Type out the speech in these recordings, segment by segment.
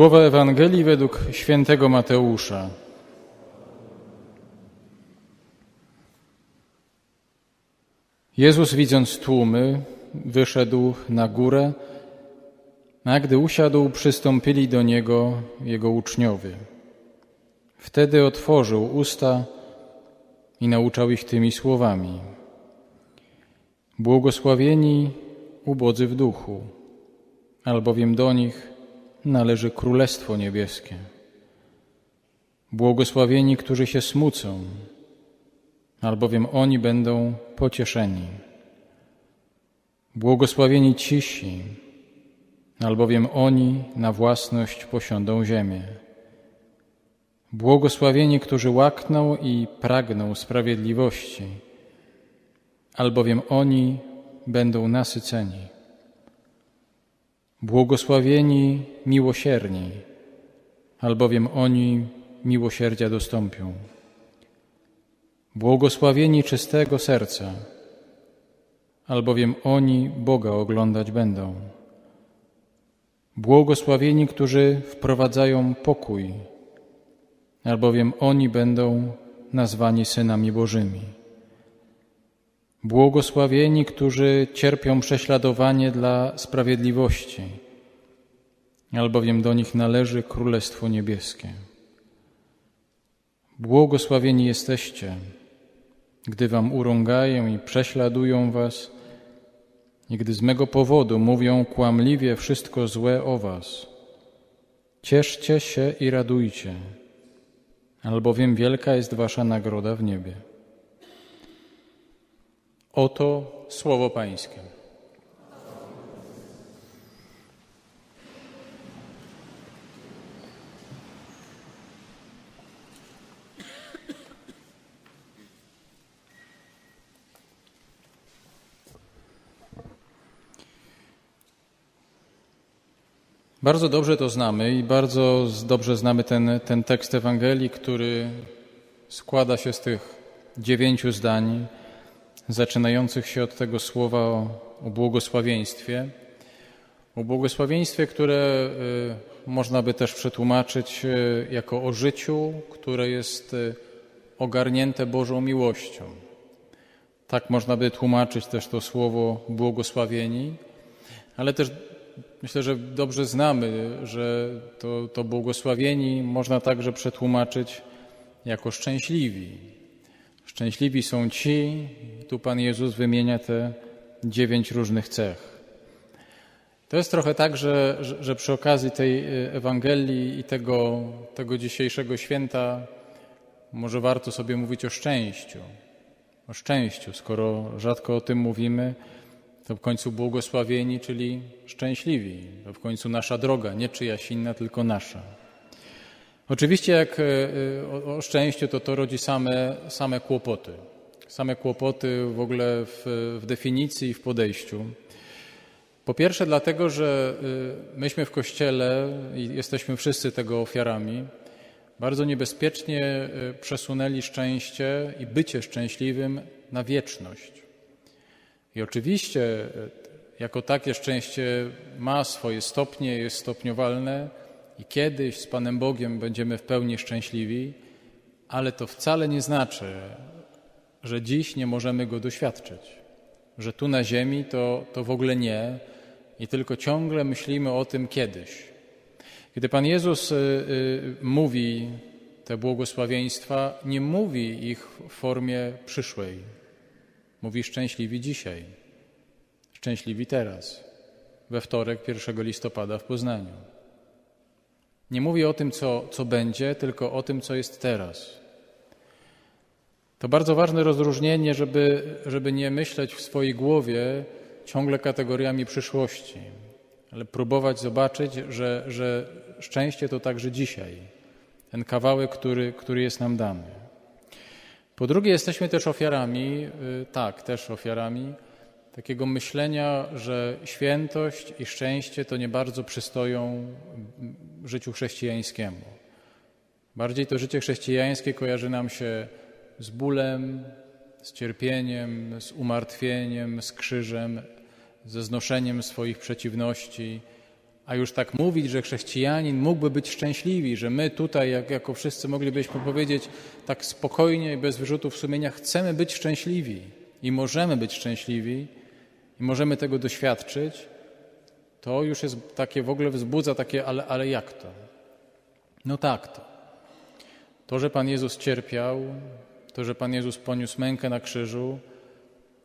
Słowa Ewangelii według świętego Mateusza. Jezus, widząc tłumy, wyszedł na górę, a gdy usiadł, przystąpili do Niego Jego uczniowie. Wtedy otworzył usta i nauczał ich tymi słowami. Błogosławieni ubodzy w duchu, albowiem do nich należy Królestwo Niebieskie. Błogosławieni, którzy się smucą, albowiem oni będą pocieszeni. Błogosławieni cisi, albowiem oni na własność posiądą ziemię. Błogosławieni, którzy łakną i pragną sprawiedliwości, albowiem oni będą nasyceni. Błogosławieni miłosierni, albowiem oni miłosierdzia dostąpią. Błogosławieni czystego serca, albowiem oni Boga oglądać będą. Błogosławieni, którzy wprowadzają pokój, albowiem oni będą nazwani synami Bożymi. Błogosławieni, którzy cierpią prześladowanie dla sprawiedliwości, albowiem do nich należy Królestwo Niebieskie. Błogosławieni jesteście, gdy wam urągają i prześladują was, i gdy z mego powodu mówią kłamliwie wszystko złe o was. Cieszcie się i radujcie, albowiem wielka jest wasza nagroda w niebie. Oto słowo Pańskie. Bardzo dobrze to znamy i bardzo dobrze znamy ten, ten tekst Ewangelii, który składa się z tych dziewięciu zdań, zaczynających się od tego słowa o, o błogosławieństwie. O błogosławieństwie, które y, można by też przetłumaczyć y, jako o życiu, które jest y, ogarnięte Bożą miłością. Tak można by tłumaczyć też to słowo błogosławieni, ale też myślę, że dobrze znamy, że to, to błogosławieni można także przetłumaczyć jako szczęśliwi. Szczęśliwi są ci, tu Pan Jezus wymienia te dziewięć różnych cech. To jest trochę tak, że, że, przy okazji tej Ewangelii i tego, tego dzisiejszego święta może warto sobie mówić o szczęściu. O szczęściu, skoro rzadko o tym mówimy, to w końcu błogosławieni, czyli szczęśliwi. To w końcu nasza droga, nie czyjaś inna, tylko nasza. Oczywiście jak e, e, o, szczęściu, to to rodzi same, same kłopoty. Same kłopoty w ogóle w, w definicji i w podejściu. Po pierwsze dlatego, że e, myśmy w Kościele i jesteśmy wszyscy tego ofiarami, bardzo niebezpiecznie przesunęli szczęście i bycie szczęśliwym na wieczność. I oczywiście jako takie szczęście ma swoje stopnie, jest stopniowalne, i kiedyś z Panem Bogiem będziemy w pełni szczęśliwi, ale to wcale nie znaczy, że dziś nie możemy go doświadczyć, że tu na Ziemi to, to w ogóle nie i tylko ciągle myślimy o tym kiedyś. Kiedy Pan Jezus y, y, mówi te błogosławieństwa, nie mówi ich w formie przyszłej. Mówi szczęśliwi dzisiaj, szczęśliwi teraz, we wtorek 1 listopada w Poznaniu. Nie mówi o tym, co, co będzie, tylko o tym, co jest teraz. To bardzo ważne rozróżnienie, żeby, żeby nie myśleć w swojej głowie ciągle kategoriami przyszłości, ale próbować zobaczyć, że, że szczęście to także dzisiaj, ten kawałek, który, który jest nam dany. Po drugie, jesteśmy też ofiarami, y, tak, też ofiarami takiego myślenia, że świętość i szczęście to nie bardzo przystoją życiu chrześcijańskiemu. Bardziej to życie chrześcijańskie kojarzy nam się z bólem, z cierpieniem, z umartwieniem, z krzyżem, ze znoszeniem swoich przeciwności, A już tak mówić, że chrześcijanin mógłby być szczęśliwy, że my tutaj, jak, jako wszyscy moglibyśmy powiedzieć tak spokojnie i bez wyrzutów sumienia, chcemy być szczęśliwi i możemy być szczęśliwi i możemy tego doświadczyć, to już jest takie, w ogóle wzbudza takie, ale, ale jak to? No tak to. To, że Pan Jezus cierpiał, to, że Pan Jezus poniósł mękę na krzyżu,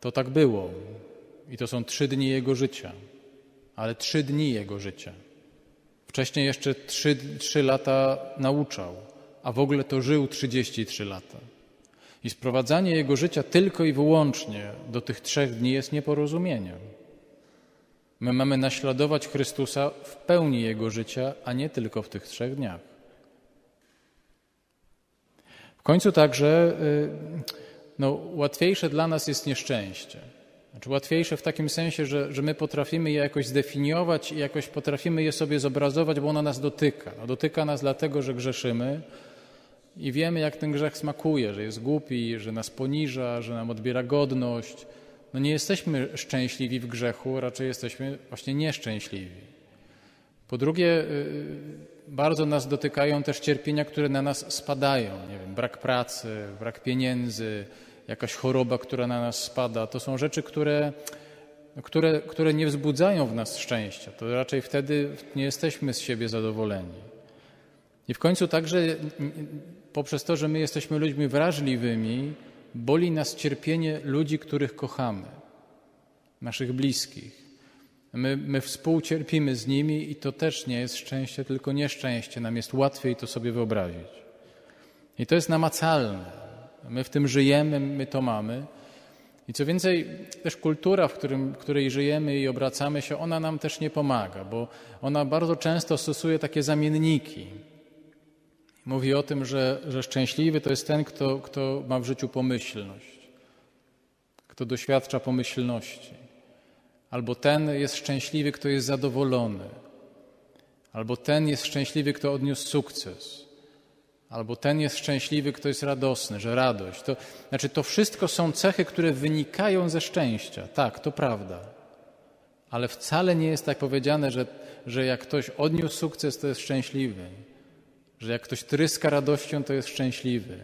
to tak było. I to są trzy dni Jego życia. Ale trzy dni Jego życia. Wcześniej jeszcze trzy, trzy lata nauczał, a w ogóle to żył 33 lata. I sprowadzanie Jego życia tylko i wyłącznie do tych trzech dni jest nieporozumieniem. My mamy naśladować Chrystusa w pełni Jego życia, a nie tylko w tych trzech dniach. W końcu także y, no, łatwiejsze dla nas jest nieszczęście. Znaczy łatwiejsze w takim sensie, że, że my potrafimy je jakoś zdefiniować i jakoś potrafimy je sobie zobrazować, bo ono nas dotyka. No, dotyka nas dlatego, że grzeszymy i wiemy, jak ten grzech smakuje, że jest głupi, że nas poniża, że nam odbiera godność. No nie jesteśmy szczęśliwi w grzechu, raczej jesteśmy właśnie nieszczęśliwi. Po drugie, y, bardzo nas dotykają też cierpienia, które na nas spadają. Nie wiem, brak pracy, brak pieniędzy, jakaś choroba, która na nas spada. To są rzeczy, które, które, które nie wzbudzają w nas szczęścia. To raczej wtedy nie jesteśmy z siebie zadowoleni. I w końcu także poprzez to, że my jesteśmy ludźmi wrażliwymi, boli nas cierpienie ludzi, których kochamy, naszych bliskich. My, my współcierpimy z nimi i to też nie jest szczęście, tylko nieszczęście. Nam jest łatwiej to sobie wyobrazić. I to jest namacalne. My w tym żyjemy, my to mamy. I co więcej, też kultura, w, którym, w której żyjemy i obracamy się, ona nam też nie pomaga, bo ona bardzo często stosuje takie zamienniki. Mówi o tym, że, że szczęśliwy to jest ten, kto, kto ma w życiu pomyślność, kto doświadcza pomyślności. Albo ten jest szczęśliwy, kto jest zadowolony. Albo ten jest szczęśliwy, kto odniósł sukces. Albo ten jest szczęśliwy, kto jest radosny, że radość. To, znaczy, to wszystko są cechy, które wynikają ze szczęścia. Tak, to prawda. Ale wcale nie jest tak powiedziane, że, że jak ktoś odniósł sukces, to jest szczęśliwy. Że jak ktoś tryska radością, to jest szczęśliwy.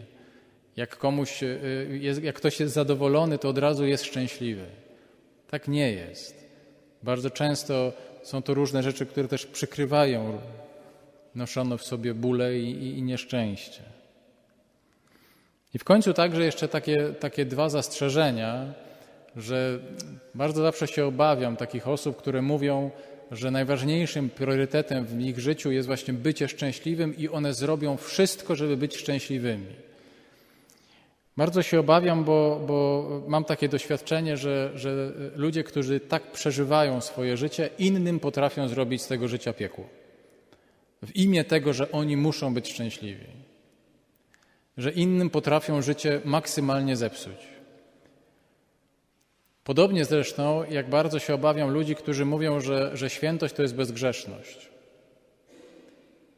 Jak, komuś, y, jest, jak ktoś jest zadowolony, to od razu jest szczęśliwy. Tak nie jest. Bardzo często są to różne rzeczy, które też przykrywają noszono w sobie bóle i, i, i nieszczęście. I w końcu także jeszcze takie, takie dwa zastrzeżenia, że bardzo zawsze się obawiam takich osób, które mówią, że najważniejszym priorytetem w ich życiu jest właśnie bycie szczęśliwym i one zrobią wszystko, żeby być szczęśliwymi. Bardzo się obawiam, bo, bo mam takie doświadczenie, że, że ludzie, którzy tak przeżywają swoje życie, innym potrafią zrobić z tego życia piekło. W imię tego, że oni muszą być szczęśliwi. Że innym potrafią życie maksymalnie zepsuć. Podobnie zresztą, jak bardzo się obawiam ludzi, którzy mówią, że, że świętość to jest bezgrzeszność.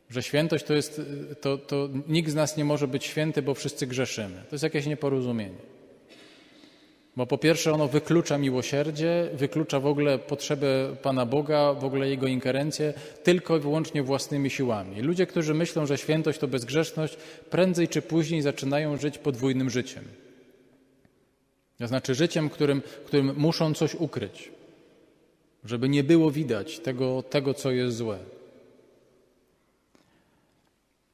Że świętość to jest, to, to nikt z nas nie może być święty, bo wszyscy grzeszymy. To jest jakieś nieporozumienie. Bo po pierwsze ono wyklucza miłosierdzie, wyklucza w ogóle potrzebę Pana Boga, w ogóle Jego ingerencję, tylko i wyłącznie własnymi siłami. Ludzie, którzy myślą, że świętość to bezgrzeszność, prędzej czy później zaczynają żyć podwójnym życiem. To znaczy życiem, którym, którym muszą coś ukryć, żeby nie było widać tego, tego co jest złe.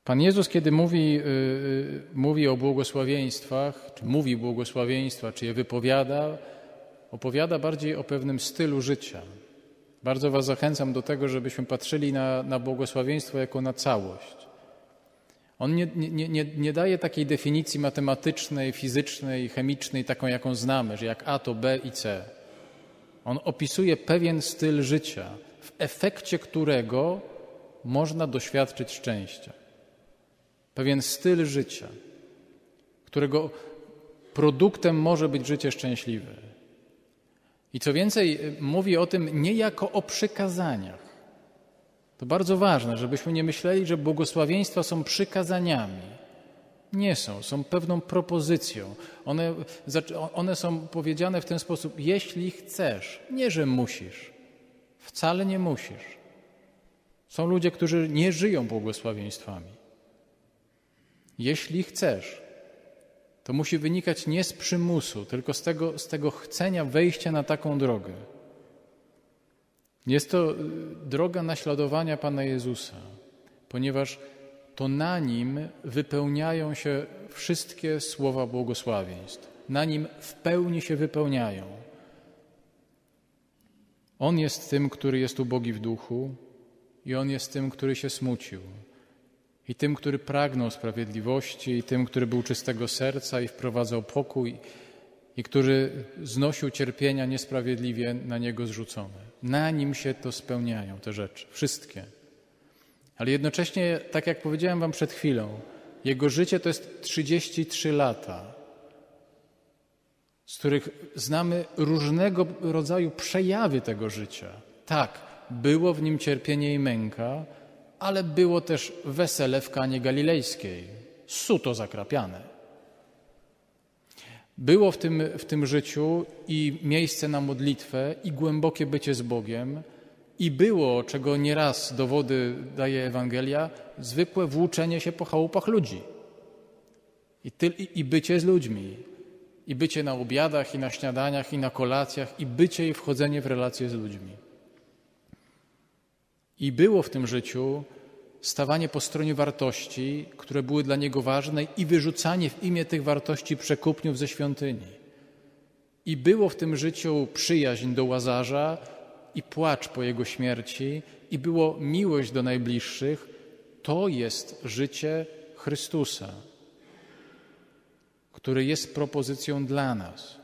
Pan Jezus, kiedy mówi, yy, mówi o błogosławieństwach, czy mówi błogosławieństwa, czy je wypowiada, opowiada bardziej o pewnym stylu życia. Bardzo Was zachęcam do tego, żebyśmy patrzyli na, na błogosławieństwo jako na całość. On nie, nie, nie, nie daje takiej definicji matematycznej, fizycznej, chemicznej, taką jaką znamy, że jak A to B i C. On opisuje pewien styl życia, w efekcie którego można doświadczyć szczęścia pewien styl życia, którego produktem może być życie szczęśliwe. I co więcej, mówi o tym nie jako o przykazaniach. To bardzo ważne, żebyśmy nie myśleli, że błogosławieństwa są przykazaniami. Nie są, są pewną propozycją. One, one są powiedziane w ten sposób: jeśli chcesz, nie że musisz. Wcale nie musisz. Są ludzie, którzy nie żyją błogosławieństwami. Jeśli chcesz, to musi wynikać nie z przymusu, tylko z tego, z tego chcenia wejścia na taką drogę. Jest to y, droga naśladowania Pana Jezusa, ponieważ to na nim wypełniają się wszystkie słowa błogosławieństw. Na nim w pełni się wypełniają. On jest tym, który jest ubogi w duchu, i on jest tym, który się smucił. I tym, który pragnął sprawiedliwości, i tym, który był czystego serca i wprowadzał pokój, i który znosił cierpienia niesprawiedliwie na niego zrzucone. Na nim się to spełniają te rzeczy, wszystkie. Ale jednocześnie, tak jak powiedziałem Wam przed chwilą, jego życie to jest 33 lata, z których znamy różnego rodzaju przejawy tego życia. Tak, było w nim cierpienie i męka, ale było też wesele w Kanie Galilejskiej, suto zakrapiane. Było w tym, w tym życiu i miejsce na modlitwę, i głębokie bycie z Bogiem, i było, czego nieraz dowody daje Ewangelia, zwykłe włóczenie się po chałupach ludzi. I, ty, i, i bycie z ludźmi. I bycie na obiadach, i na śniadaniach, i na kolacjach, i bycie i wchodzenie w relacje z ludźmi. I było w tym życiu stawanie po stronie wartości, które były dla niego ważne, i wyrzucanie w imię tych wartości przekupniów ze świątyni. I było w tym życiu przyjaźń do łazarza i płacz po jego śmierci, i było miłość do najbliższych. To jest życie Chrystusa, który jest propozycją dla nas.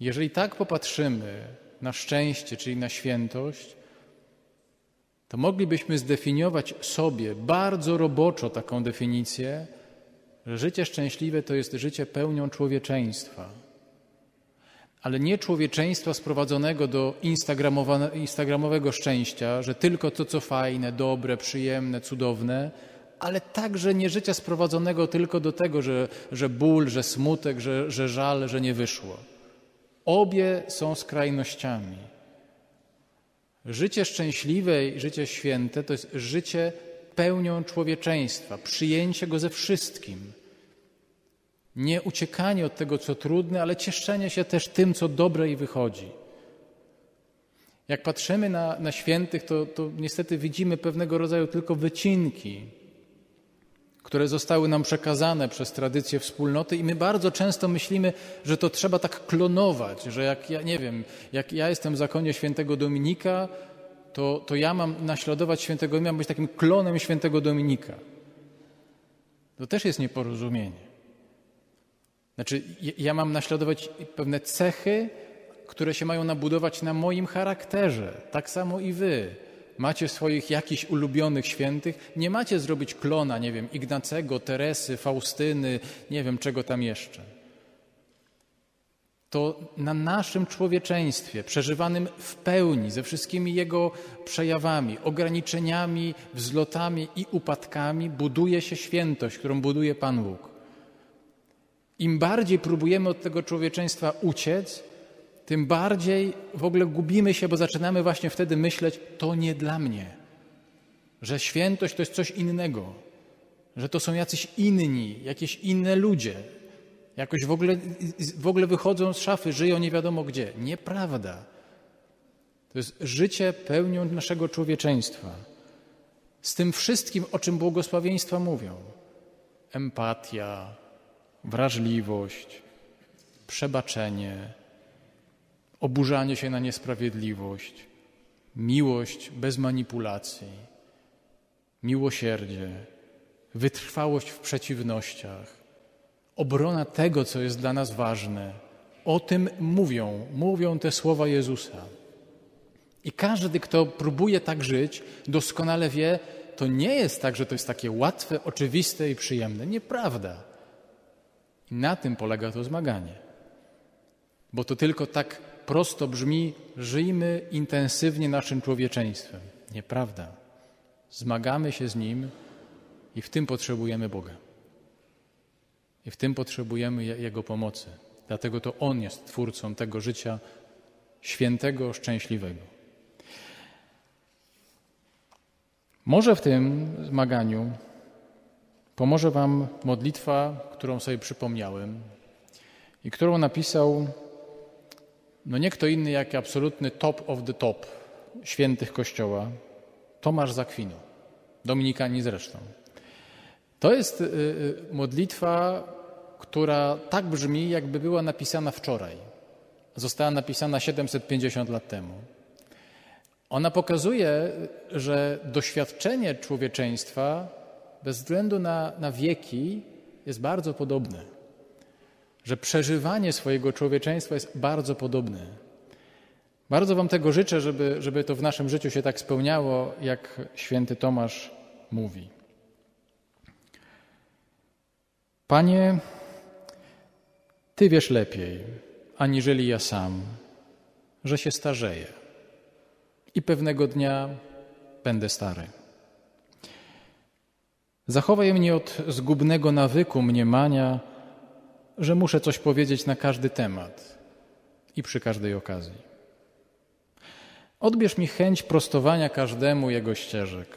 Jeżeli tak popatrzymy na szczęście, czyli na świętość, to moglibyśmy zdefiniować sobie bardzo roboczo taką definicję, że życie szczęśliwe to jest życie pełnią człowieczeństwa. Ale nie człowieczeństwa sprowadzonego do instagramowego szczęścia, że tylko to, co fajne, dobre, przyjemne, cudowne, ale także nie życia sprowadzonego tylko do tego, że, że ból, że smutek, że, że żal, że nie wyszło. Obie są skrajnościami. Życie szczęśliwe i życie święte to jest życie pełnią człowieczeństwa, przyjęcie go ze wszystkim. Nie uciekanie od tego, co trudne, ale cieszenie się też tym, co dobre i wychodzi. Jak patrzymy na, na świętych, to, to niestety widzimy pewnego rodzaju tylko wycinki które zostały nam przekazane przez tradycję wspólnoty i my bardzo często myślimy, że to trzeba tak klonować, że jak ja nie wiem, jak ja jestem w zakonie świętego Dominika, to, to ja mam naśladować świętego Dominika, mam być takim klonem świętego Dominika. To też jest nieporozumienie. Znaczy, ja mam naśladować pewne cechy, które się mają nabudować na moim charakterze. Tak samo i wy macie swoich jakichś ulubionych świętych, nie macie zrobić klona, nie wiem, Ignacego, Teresy, Faustyny, nie wiem czego tam jeszcze. To na naszym człowieczeństwie, przeżywanym w pełni, ze wszystkimi jego przejawami, ograniczeniami, wzlotami i upadkami, buduje się świętość, którą buduje Pan Bóg. Im bardziej próbujemy od tego człowieczeństwa uciec, tym bardziej w ogóle gubimy się, bo zaczynamy właśnie wtedy myśleć, to nie dla mnie, że świętość to jest coś innego, że to są jacyś inni, jakieś inne ludzie, jakoś w ogóle, w ogóle wychodzą z szafy, żyją nie wiadomo gdzie. Nieprawda. To jest życie pełnią naszego człowieczeństwa. Z tym wszystkim, o czym błogosławieństwa mówią. Empatia, wrażliwość, przebaczenie, oburzanie się na niesprawiedliwość, miłość bez manipulacji, miłosierdzie, wytrwałość w przeciwnościach, obrona tego, co jest dla nas ważne. O tym mówią, mówią te słowa Jezusa. I każdy, kto próbuje tak żyć, doskonale wie, to nie jest tak, że to jest takie łatwe, oczywiste i przyjemne. Nieprawda. I na tym polega to zmaganie. Bo to tylko tak prosto brzmi: żyjmy intensywnie naszym człowieczeństwem. Nieprawda. Zmagamy się z nim i w tym potrzebujemy Boga. I w tym potrzebujemy Jego pomocy. Dlatego to On jest twórcą tego życia świętego, szczęśliwego. Może w tym zmaganiu pomoże Wam modlitwa, którą sobie przypomniałem i którą napisał no nie kto inny jak absolutny top of the top świętych Kościoła, Tomasz Zakwinu, Dominikanin zresztą. To jest y, y, modlitwa, która tak brzmi, jakby była napisana wczoraj. Została napisana 750 lat temu. Ona pokazuje, że doświadczenie człowieczeństwa bez względu na, na wieki jest bardzo podobne. Że przeżywanie swojego człowieczeństwa jest bardzo podobne. Bardzo Wam tego życzę, żeby, żeby to w naszym życiu się tak spełniało, jak święty Tomasz mówi. Panie, Ty wiesz lepiej, aniżeli ja sam, że się starzeję i pewnego dnia będę stary. Zachowaj mnie od zgubnego nawyku mniemania, że muszę coś powiedzieć na każdy temat i przy każdej okazji. Odbierz mi chęć prostowania każdemu jego ścieżek.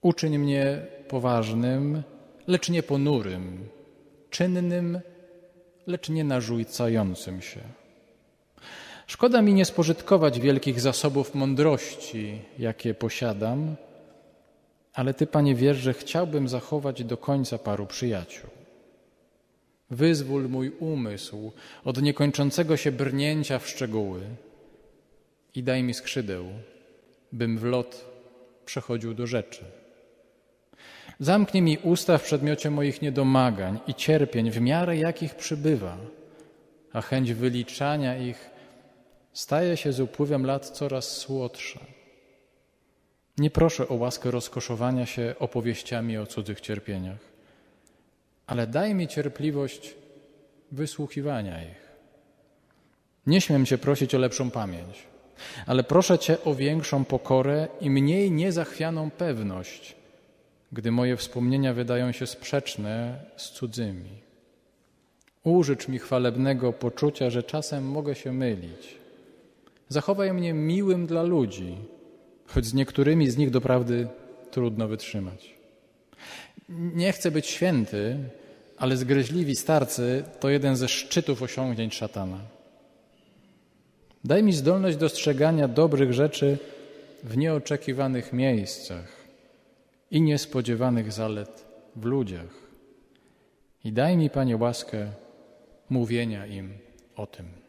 Uczyń mnie poważnym, lecz nie ponurym, czynnym, lecz nie narzucającym się. Szkoda mi nie spożytkować wielkich zasobów mądrości, jakie posiadam, ale Ty, Panie, wiesz, że chciałbym zachować do końca paru przyjaciół. Wyzwól mój umysł od niekończącego się brnięcia w szczegóły i daj mi skrzydeł, bym w lot przechodził do rzeczy. Zamknij mi usta w przedmiocie moich niedomagań i cierpień, w miarę jakich przybywa, a chęć wyliczania ich staje się z upływem lat coraz słodsza. Nie proszę o łaskę rozkoszowania się opowieściami o cudzych cierpieniach, ale daj mi cierpliwość wysłuchiwania ich. Nie śmiem Cię prosić o lepszą pamięć, ale proszę Cię o większą pokorę i mniej niezachwianą pewność, gdy moje wspomnienia wydają się sprzeczne z cudzymi. Użycz mi chwalebnego poczucia, że czasem mogę się mylić. Zachowaj mnie miłym dla ludzi, choć z niektórymi z nich doprawdy trudno wytrzymać. Nie chcę być święty, ale zgryźliwi starcy to jeden ze szczytów osiągnięć szatana. Daj mi zdolność dostrzegania dobrych rzeczy w nieoczekiwanych miejscach i niespodziewanych zalet w ludziach. I daj mi, Panie, łaskę mówienia im o tym.